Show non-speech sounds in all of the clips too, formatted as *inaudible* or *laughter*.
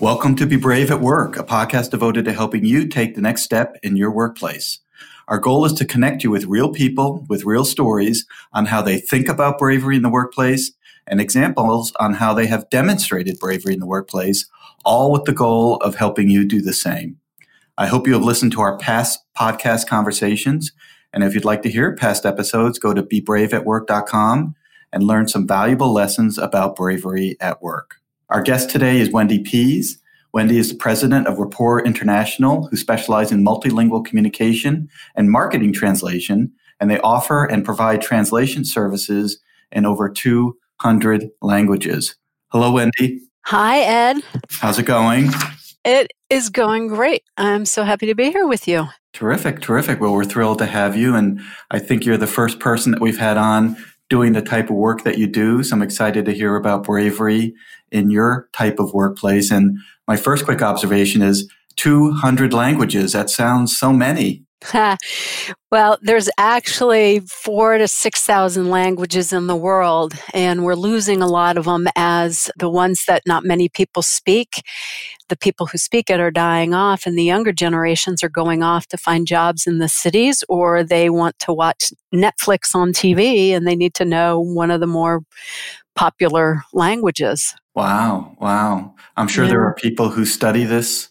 Welcome to Be Brave at Work, a podcast devoted to helping you take the next step in your workplace. Our goal is to connect you with real people with real stories on how they think about bravery in the workplace and examples on how they have demonstrated bravery in the workplace, all with the goal of helping you do the same. I hope you have listened to our past podcast conversations. And if you'd like to hear past episodes, go to bebraveatwork.com and learn some valuable lessons about bravery at work. Our guest today is Wendy Pease. Wendy is the president of Rapport International, who specialize in multilingual communication and marketing translation, and they offer and provide translation services in over 200 languages. Hello, Wendy. Hi, Ed. How's it going? It is going great. I'm so happy to be here with you. Terrific, terrific. Well, we're thrilled to have you. And I think you're the first person that we've had on doing the type of work that you do. So I'm excited to hear about bravery in your type of workplace. And my first quick observation is 200 languages. That sounds so many. *laughs* well, there's actually four to 6,000 languages in the world, and we're losing a lot of them as the ones that not many people speak. The people who speak it are dying off, and the younger generations are going off to find jobs in the cities, or they want to watch Netflix on TV and they need to know one of the more popular languages. Wow, wow. I'm sure yeah. there are people who study this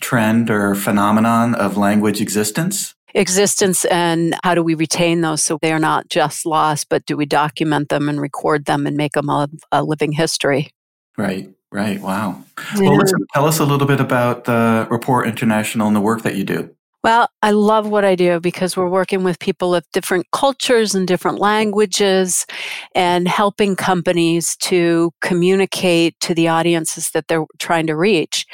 trend or phenomenon of language existence? Existence and how do we retain those so they are not just lost, but do we document them and record them and make them a, a living history? Right, right. Wow. Yeah. Well, listen, tell us a little bit about the Rapport International and the work that you do. Well, I love what I do because we're working with people of different cultures and different languages and helping companies to communicate to the audiences that they're trying to reach.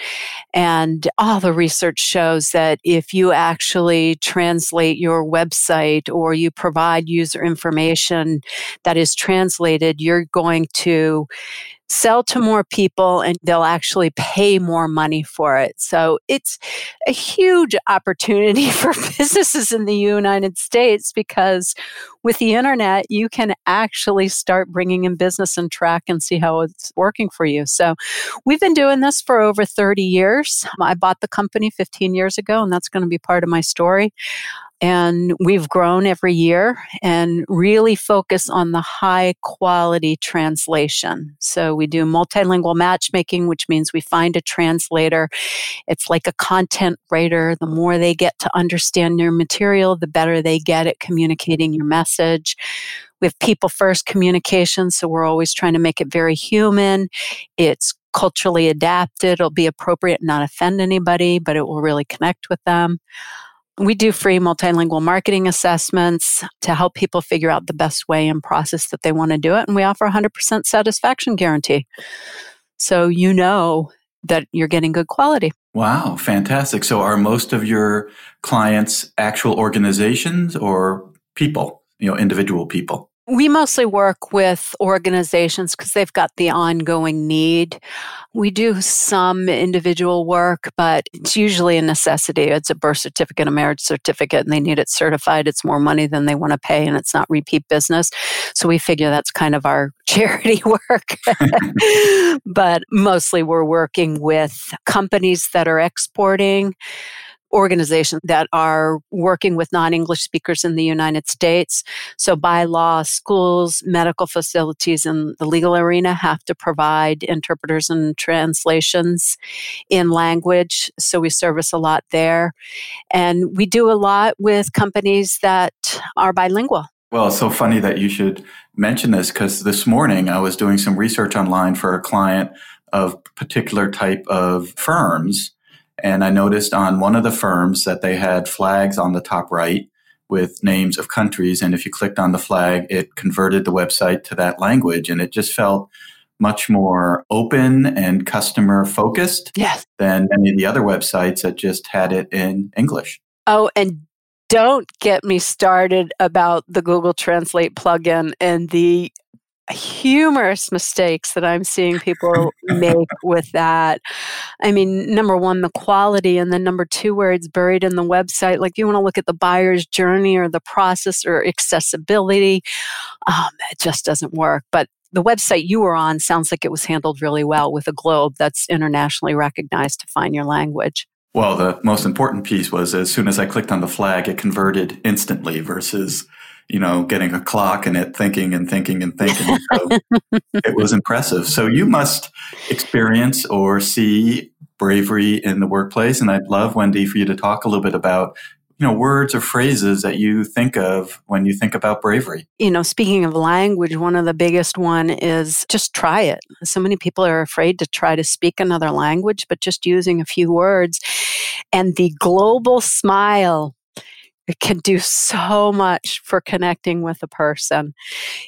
And all the research shows that if you actually translate your website or you provide user information that is translated, you're going to sell to more people and they'll actually pay more money for it. So it's a huge opportunity *laughs* for businesses in the United States because with the internet, you can actually start bringing in business and track and see how it's working for you. So we've been doing this for over 30 years. I bought the company 15 years ago, and that's going to be part of my story. And we've grown every year and really focus on the high quality translation. So we do multilingual matchmaking, which means we find a translator. It's like a content writer. The more they get to understand your material, the better they get at communicating your message. We have people first communication, so we're always trying to make it very human. It's culturally adapted. It'll be appropriate, not offend anybody, but it will really connect with them. We do free multilingual marketing assessments to help people figure out the best way and process that they want to do it. And we offer a 100% satisfaction guarantee. So you know that you're getting good quality. Wow, fantastic. So are most of your clients actual organizations or people, you know, individual people? We mostly work with organizations because they've got the ongoing need. We do some individual work, but it's usually a necessity. It's a birth certificate, a marriage certificate, and they need it certified. It's more money than they want to pay, and it's not repeat business. So we figure that's kind of our *laughs* charity work. *laughs* but mostly we're working with companies that are exporting organizations that are working with non English speakers in the United States. So, by law, schools, medical facilities, and the legal arena have to provide interpreters and translations in language. So, we service a lot there. And we do a lot with companies that are bilingual. Well, it's so funny that you should mention this because this morning I was doing some research online for a client of particular type of firms and I noticed on one of the firms that they had flags on the top right with names of countries. And if you clicked on the flag, it converted the website to that language. And it just felt much more open and customer focused yes. than any of the other websites that just had it in English. Oh, and don't get me started about the Google Translate plugin and the humorous mistakes that I'm seeing people make *laughs* with that. I mean, number one, the quality, and then number two, where it's buried in the website. Like you want to look at the buyer's journey or the process or accessibility. Um, it just doesn't work. But the website you were on sounds like it was handled really well with a globe that's internationally recognized to find your language. Well, the most important piece was as soon as I clicked on the flag, it converted instantly versus, you know, getting a clock and it thinking and thinking and thinking. So it was impressive. So you must experience or see bravery in the workplace. And I'd love, Wendy, for you to talk a little bit about you know words or phrases that you think of when you think about bravery you know speaking of language one of the biggest one is just try it so many people are afraid to try to speak another language but just using a few words and the global smile it can do so much for connecting with a person.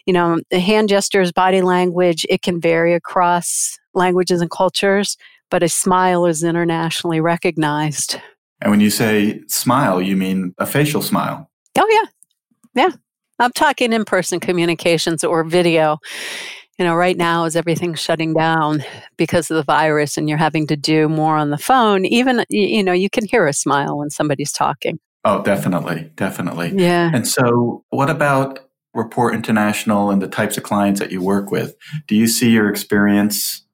You know, the hand gestures, body language, it can vary across languages and cultures, but a smile is internationally recognized. And when you say smile, you mean a facial smile. Oh, yeah. Yeah. I'm talking in person communications or video. You know, right now, as everything's shutting down because of the virus and you're having to do more on the phone, even, you know, you can hear a smile when somebody's talking. Oh, definitely. Definitely. Yeah. And so, what about Rapport International and the types of clients that you work with? Do you see your experience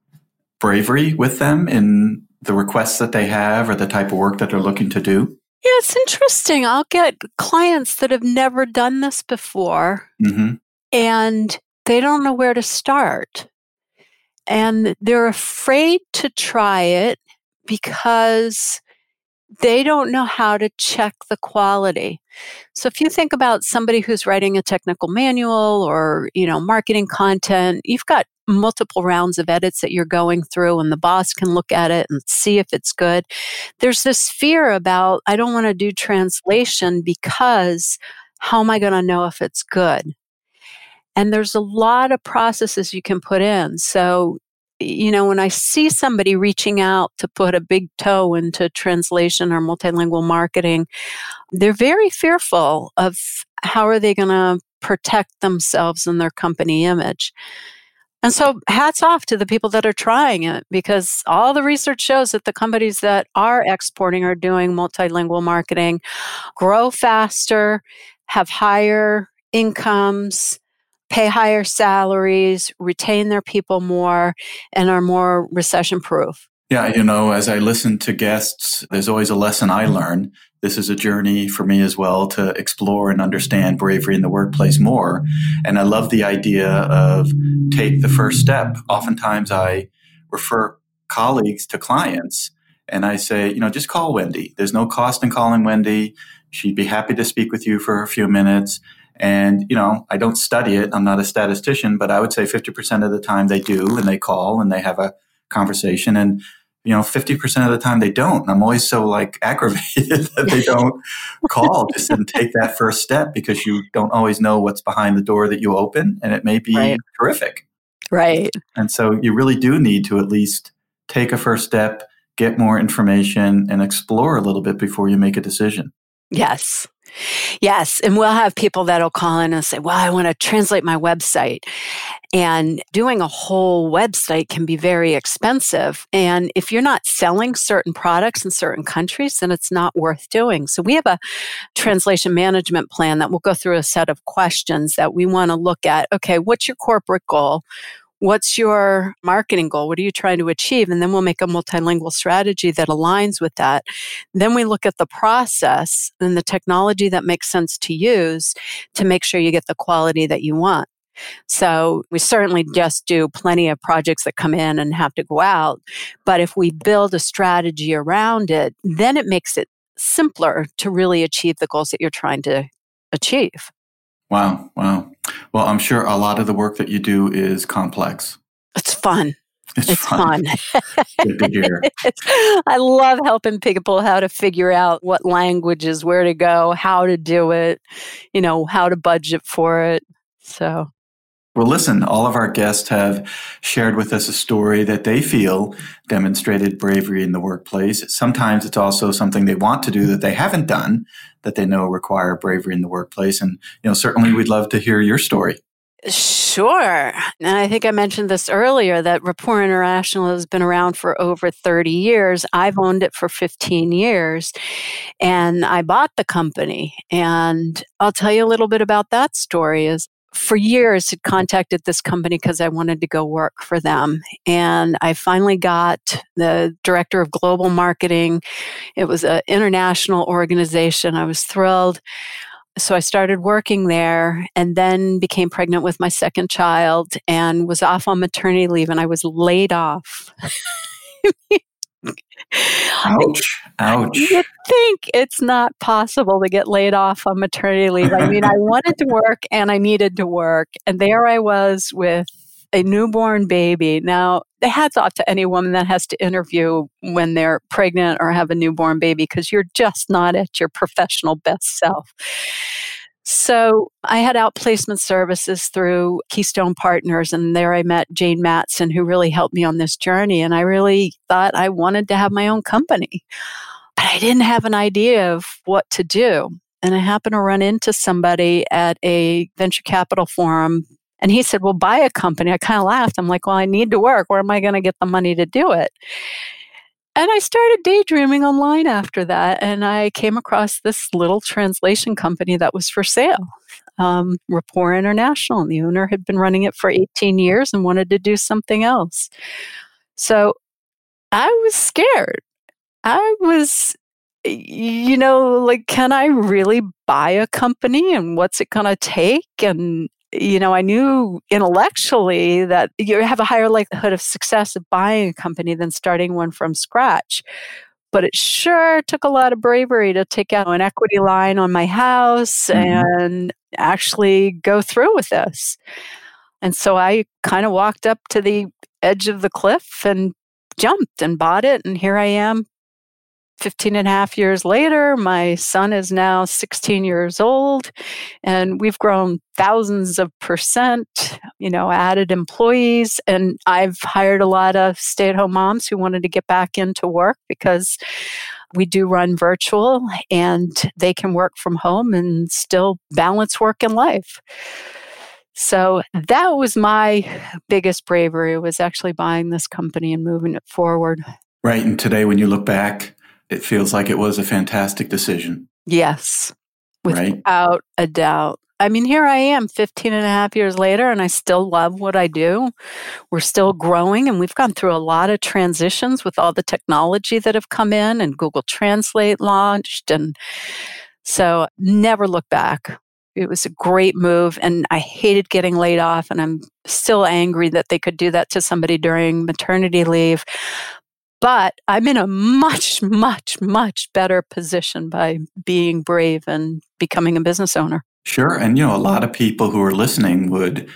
bravery with them in the requests that they have or the type of work that they're looking to do? Yeah, it's interesting. I'll get clients that have never done this before mm-hmm. and they don't know where to start. And they're afraid to try it because they don't know how to check the quality. So if you think about somebody who's writing a technical manual or, you know, marketing content, you've got multiple rounds of edits that you're going through and the boss can look at it and see if it's good. There's this fear about I don't want to do translation because how am I going to know if it's good? And there's a lot of processes you can put in. So you know, when I see somebody reaching out to put a big toe into translation or multilingual marketing, they're very fearful of how are they going to protect themselves and their company image. And so, hats off to the people that are trying it because all the research shows that the companies that are exporting or doing multilingual marketing grow faster, have higher incomes, pay higher salaries, retain their people more, and are more recession proof. Yeah, you know, as I listen to guests, there's always a lesson I mm-hmm. learn. This is a journey for me as well to explore and understand bravery in the workplace more. And I love the idea of take the first step. Oftentimes I refer colleagues to clients and I say, you know, just call Wendy. There's no cost in calling Wendy. She'd be happy to speak with you for a few minutes. And, you know, I don't study it. I'm not a statistician, but I would say 50% of the time they do and they call and they have a conversation. And, you know, 50% of the time they don't. And I'm always so like *laughs* aggravated that they don't call just and take that first step because you don't always know what's behind the door that you open and it may be right. terrific. Right. And so you really do need to at least take a first step, get more information and explore a little bit before you make a decision. Yes. Yes. And we'll have people that'll call in and say, Well, I want to translate my website. And doing a whole website can be very expensive. And if you're not selling certain products in certain countries, then it's not worth doing. So we have a translation management plan that will go through a set of questions that we want to look at. Okay, what's your corporate goal? What's your marketing goal? What are you trying to achieve? And then we'll make a multilingual strategy that aligns with that. Then we look at the process and the technology that makes sense to use to make sure you get the quality that you want. So we certainly mm. just do plenty of projects that come in and have to go out. But if we build a strategy around it, then it makes it simpler to really achieve the goals that you're trying to achieve. Wow, wow. Well, I'm sure a lot of the work that you do is complex. It's fun. It's, it's fun. fun. Good to hear. *laughs* I love helping people how to figure out what languages, where to go, how to do it, you know, how to budget for it. So Well, listen, all of our guests have shared with us a story that they feel demonstrated bravery in the workplace. Sometimes it's also something they want to do that they haven't done that they know require bravery in the workplace. And, you know, certainly we'd love to hear your story. Sure. And I think I mentioned this earlier that Rapport International has been around for over 30 years. I've owned it for 15 years and I bought the company. And I'll tell you a little bit about that story is for years had contacted this company because I wanted to go work for them. And I finally got the director of global marketing. It was an international organization. I was thrilled. So I started working there and then became pregnant with my second child and was off on maternity leave and I was laid off. *laughs* Ouch. Ouch. You think it's not possible to get laid off on maternity leave. I mean, I wanted to work and I needed to work. And there I was with a newborn baby. Now, hats off to any woman that has to interview when they're pregnant or have a newborn baby because you're just not at your professional best self. So I had outplacement services through Keystone Partners, and there I met Jane Matson, who really helped me on this journey. And I really thought I wanted to have my own company, but I didn't have an idea of what to do. And I happened to run into somebody at a venture capital forum, and he said, Well, buy a company. I kind of laughed. I'm like, Well, I need to work. Where am I going to get the money to do it? And I started daydreaming online after that. And I came across this little translation company that was for sale, um, Rapport International. And the owner had been running it for 18 years and wanted to do something else. So I was scared. I was, you know, like, can I really buy a company and what's it going to take? And you know, I knew intellectually that you have a higher likelihood of success of buying a company than starting one from scratch. But it sure took a lot of bravery to take out an equity line on my house mm-hmm. and actually go through with this. And so I kind of walked up to the edge of the cliff and jumped and bought it. And here I am 15 and a half years later, my son is now 16 years old, and we've grown thousands of percent, you know, added employees. And I've hired a lot of stay at home moms who wanted to get back into work because we do run virtual and they can work from home and still balance work and life. So that was my biggest bravery was actually buying this company and moving it forward. Right. And today, when you look back, it feels like it was a fantastic decision. Yes, without right? a doubt. I mean, here I am 15 and a half years later, and I still love what I do. We're still growing, and we've gone through a lot of transitions with all the technology that have come in, and Google Translate launched. And so, never look back. It was a great move, and I hated getting laid off, and I'm still angry that they could do that to somebody during maternity leave. But I'm in a much, much, much better position by being brave and becoming a business owner. Sure. And, you know, a lot of people who are listening would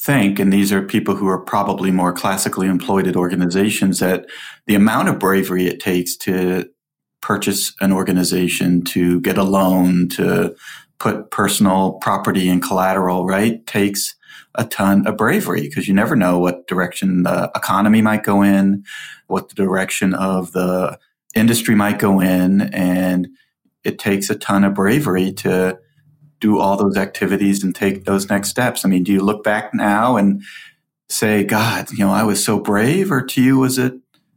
think, and these are people who are probably more classically employed at organizations, that the amount of bravery it takes to purchase an organization, to get a loan, to put personal property and collateral, right, takes a ton of bravery because you never know what direction the economy might go in, what the direction of the industry might go in. And it takes a ton of bravery to do all those activities and take those next steps. I mean, do you look back now and say, God, you know, I was so brave? Or to you, was it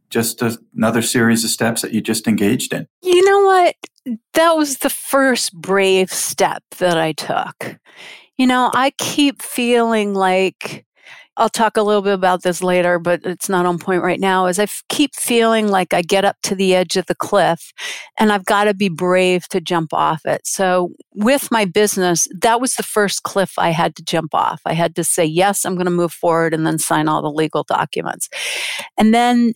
just another series of steps that you just engaged in? You know what? That was the first brave step that I took. You know, I keep feeling like I'll talk a little bit about this later, but it's not on point right now. Is I f- keep feeling like I get up to the edge of the cliff and I've got to be brave to jump off it. So, with my business, that was the first cliff I had to jump off. I had to say, yes, I'm going to move forward and then sign all the legal documents. And then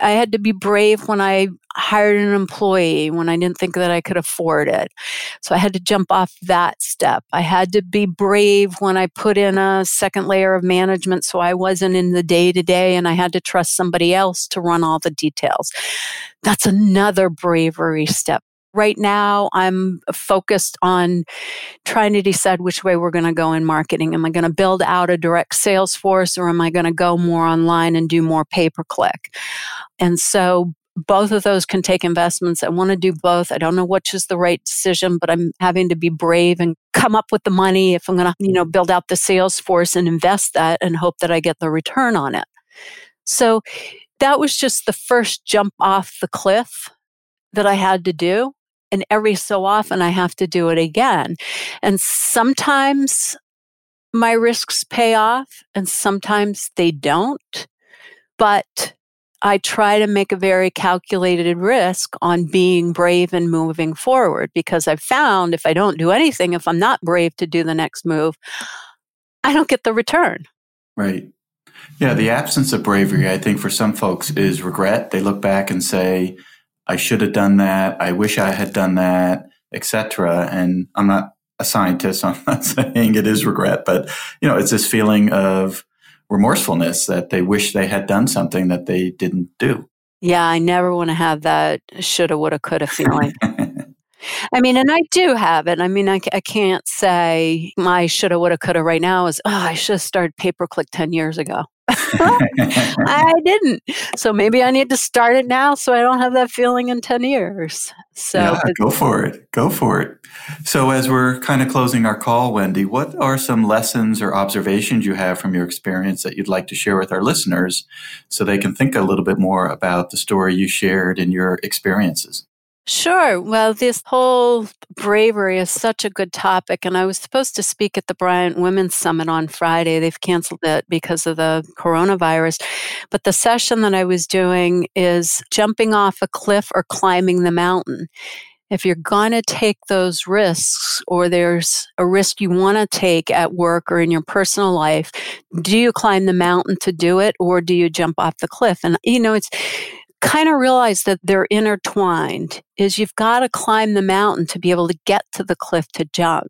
I had to be brave when I hired an employee when I didn't think that I could afford it. So I had to jump off that step. I had to be brave when I put in a second layer of management so I wasn't in the day to day and I had to trust somebody else to run all the details. That's another bravery step right now I'm focused on trying to decide which way we're going to go in marketing. Am I going to build out a direct sales force or am I going to go more online and do more pay per click? And so both of those can take investments. I want to do both. I don't know which is the right decision, but I'm having to be brave and come up with the money if I'm going to, you know, build out the sales force and invest that and hope that I get the return on it. So that was just the first jump off the cliff that I had to do. And every so often I have to do it again. And sometimes my risks pay off and sometimes they don't. But I try to make a very calculated risk on being brave and moving forward because I've found if I don't do anything, if I'm not brave to do the next move, I don't get the return. Right. Yeah, the absence of bravery, I think, for some folks is regret. They look back and say, I should have done that. I wish I had done that, etc. And I'm not a scientist, so *laughs* I'm not saying it is regret, but you know, it's this feeling of remorsefulness that they wish they had done something that they didn't do. Yeah, I never want to have that shoulda, woulda, coulda feeling. *laughs* I mean, and I do have it. I mean, I, I can't say my shoulda, woulda, coulda right now is, oh, I should have started pay per click 10 years ago. *laughs* I didn't. So maybe I need to start it now so I don't have that feeling in 10 years. So yeah, go for it. Go for it. So as we're kind of closing our call, Wendy, what are some lessons or observations you have from your experience that you'd like to share with our listeners so they can think a little bit more about the story you shared and your experiences? Sure. Well, this whole bravery is such a good topic. And I was supposed to speak at the Bryant Women's Summit on Friday. They've canceled it because of the coronavirus. But the session that I was doing is jumping off a cliff or climbing the mountain. If you're going to take those risks, or there's a risk you want to take at work or in your personal life, do you climb the mountain to do it, or do you jump off the cliff? And, you know, it's, kind of realize that they're intertwined is you've got to climb the mountain to be able to get to the cliff to jump.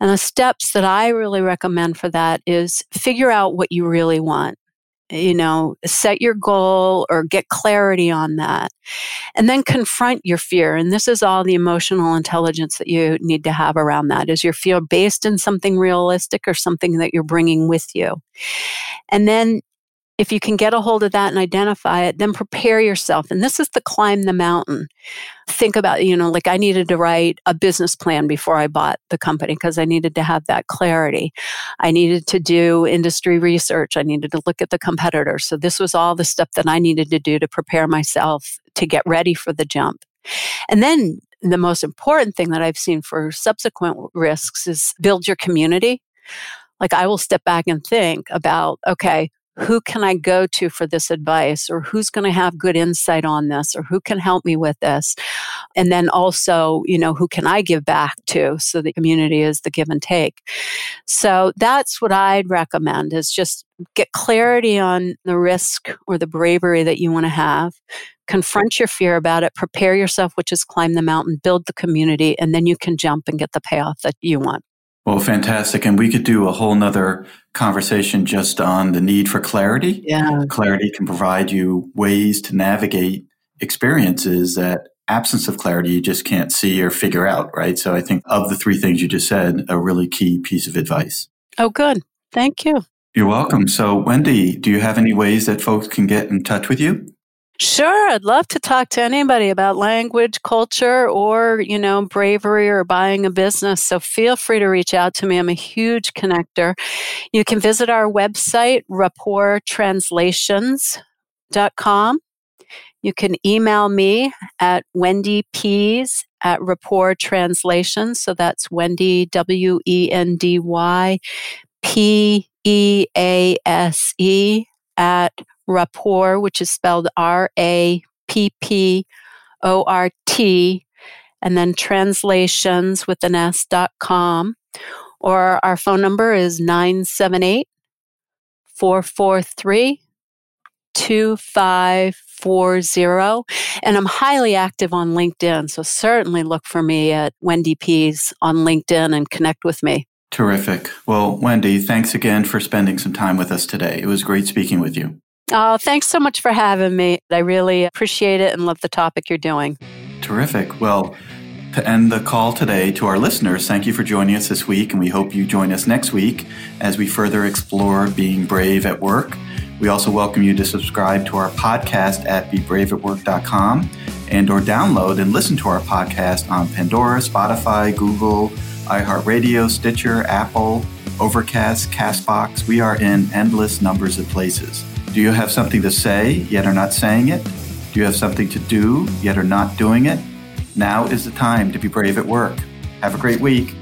And the steps that I really recommend for that is figure out what you really want. You know, set your goal or get clarity on that. And then confront your fear. And this is all the emotional intelligence that you need to have around that. Is your fear based in something realistic or something that you're bringing with you? And then if you can get a hold of that and identify it, then prepare yourself. And this is the climb the mountain. Think about, you know, like I needed to write a business plan before I bought the company because I needed to have that clarity. I needed to do industry research. I needed to look at the competitors. So this was all the stuff that I needed to do to prepare myself to get ready for the jump. And then the most important thing that I've seen for subsequent risks is build your community. Like I will step back and think about, okay, who can I go to for this advice or who's going to have good insight on this or who can help me with this? And then also, you know, who can I give back to? So the community is the give and take. So that's what I'd recommend is just get clarity on the risk or the bravery that you want to have. Confront your fear about it, prepare yourself, which is climb the mountain, build the community, and then you can jump and get the payoff that you want. Well, fantastic. And we could do a whole nother conversation just on the need for clarity. Yeah. Clarity can provide you ways to navigate experiences that absence of clarity you just can't see or figure out, right? So I think of the three things you just said, a really key piece of advice. Oh, good. Thank you. You're welcome. So, Wendy, do you have any ways that folks can get in touch with you? Sure, I'd love to talk to anybody about language, culture, or, you know, bravery or buying a business. So feel free to reach out to me. I'm a huge connector. You can visit our website, rapporttranslations.com. You can email me at Wendy Pease at Rapport Translations. So that's Wendy, W E N D Y P E A S E at rapport, which is spelled R A P P O R T, and then translations with an S dot com. Or our phone number is 978 443 2540. And I'm highly active on LinkedIn. So certainly look for me at Wendy Pease on LinkedIn and connect with me. Terrific. Well, Wendy, thanks again for spending some time with us today. It was great speaking with you. Oh, thanks so much for having me. I really appreciate it and love the topic you're doing. Terrific. Well, To end the call today to our listeners, thank you for joining us this week, and we hope you join us next week as we further explore being brave at work. We also welcome you to subscribe to our podcast at bebraveatwork.com and or download and listen to our podcast on Pandora, Spotify, Google, iHeartRadio, Stitcher, Apple, Overcast, Castbox. We are in endless numbers of places. Do you have something to say yet are not saying it? Do you have something to do yet are not doing it? Now is the time to be brave at work. Have a great week.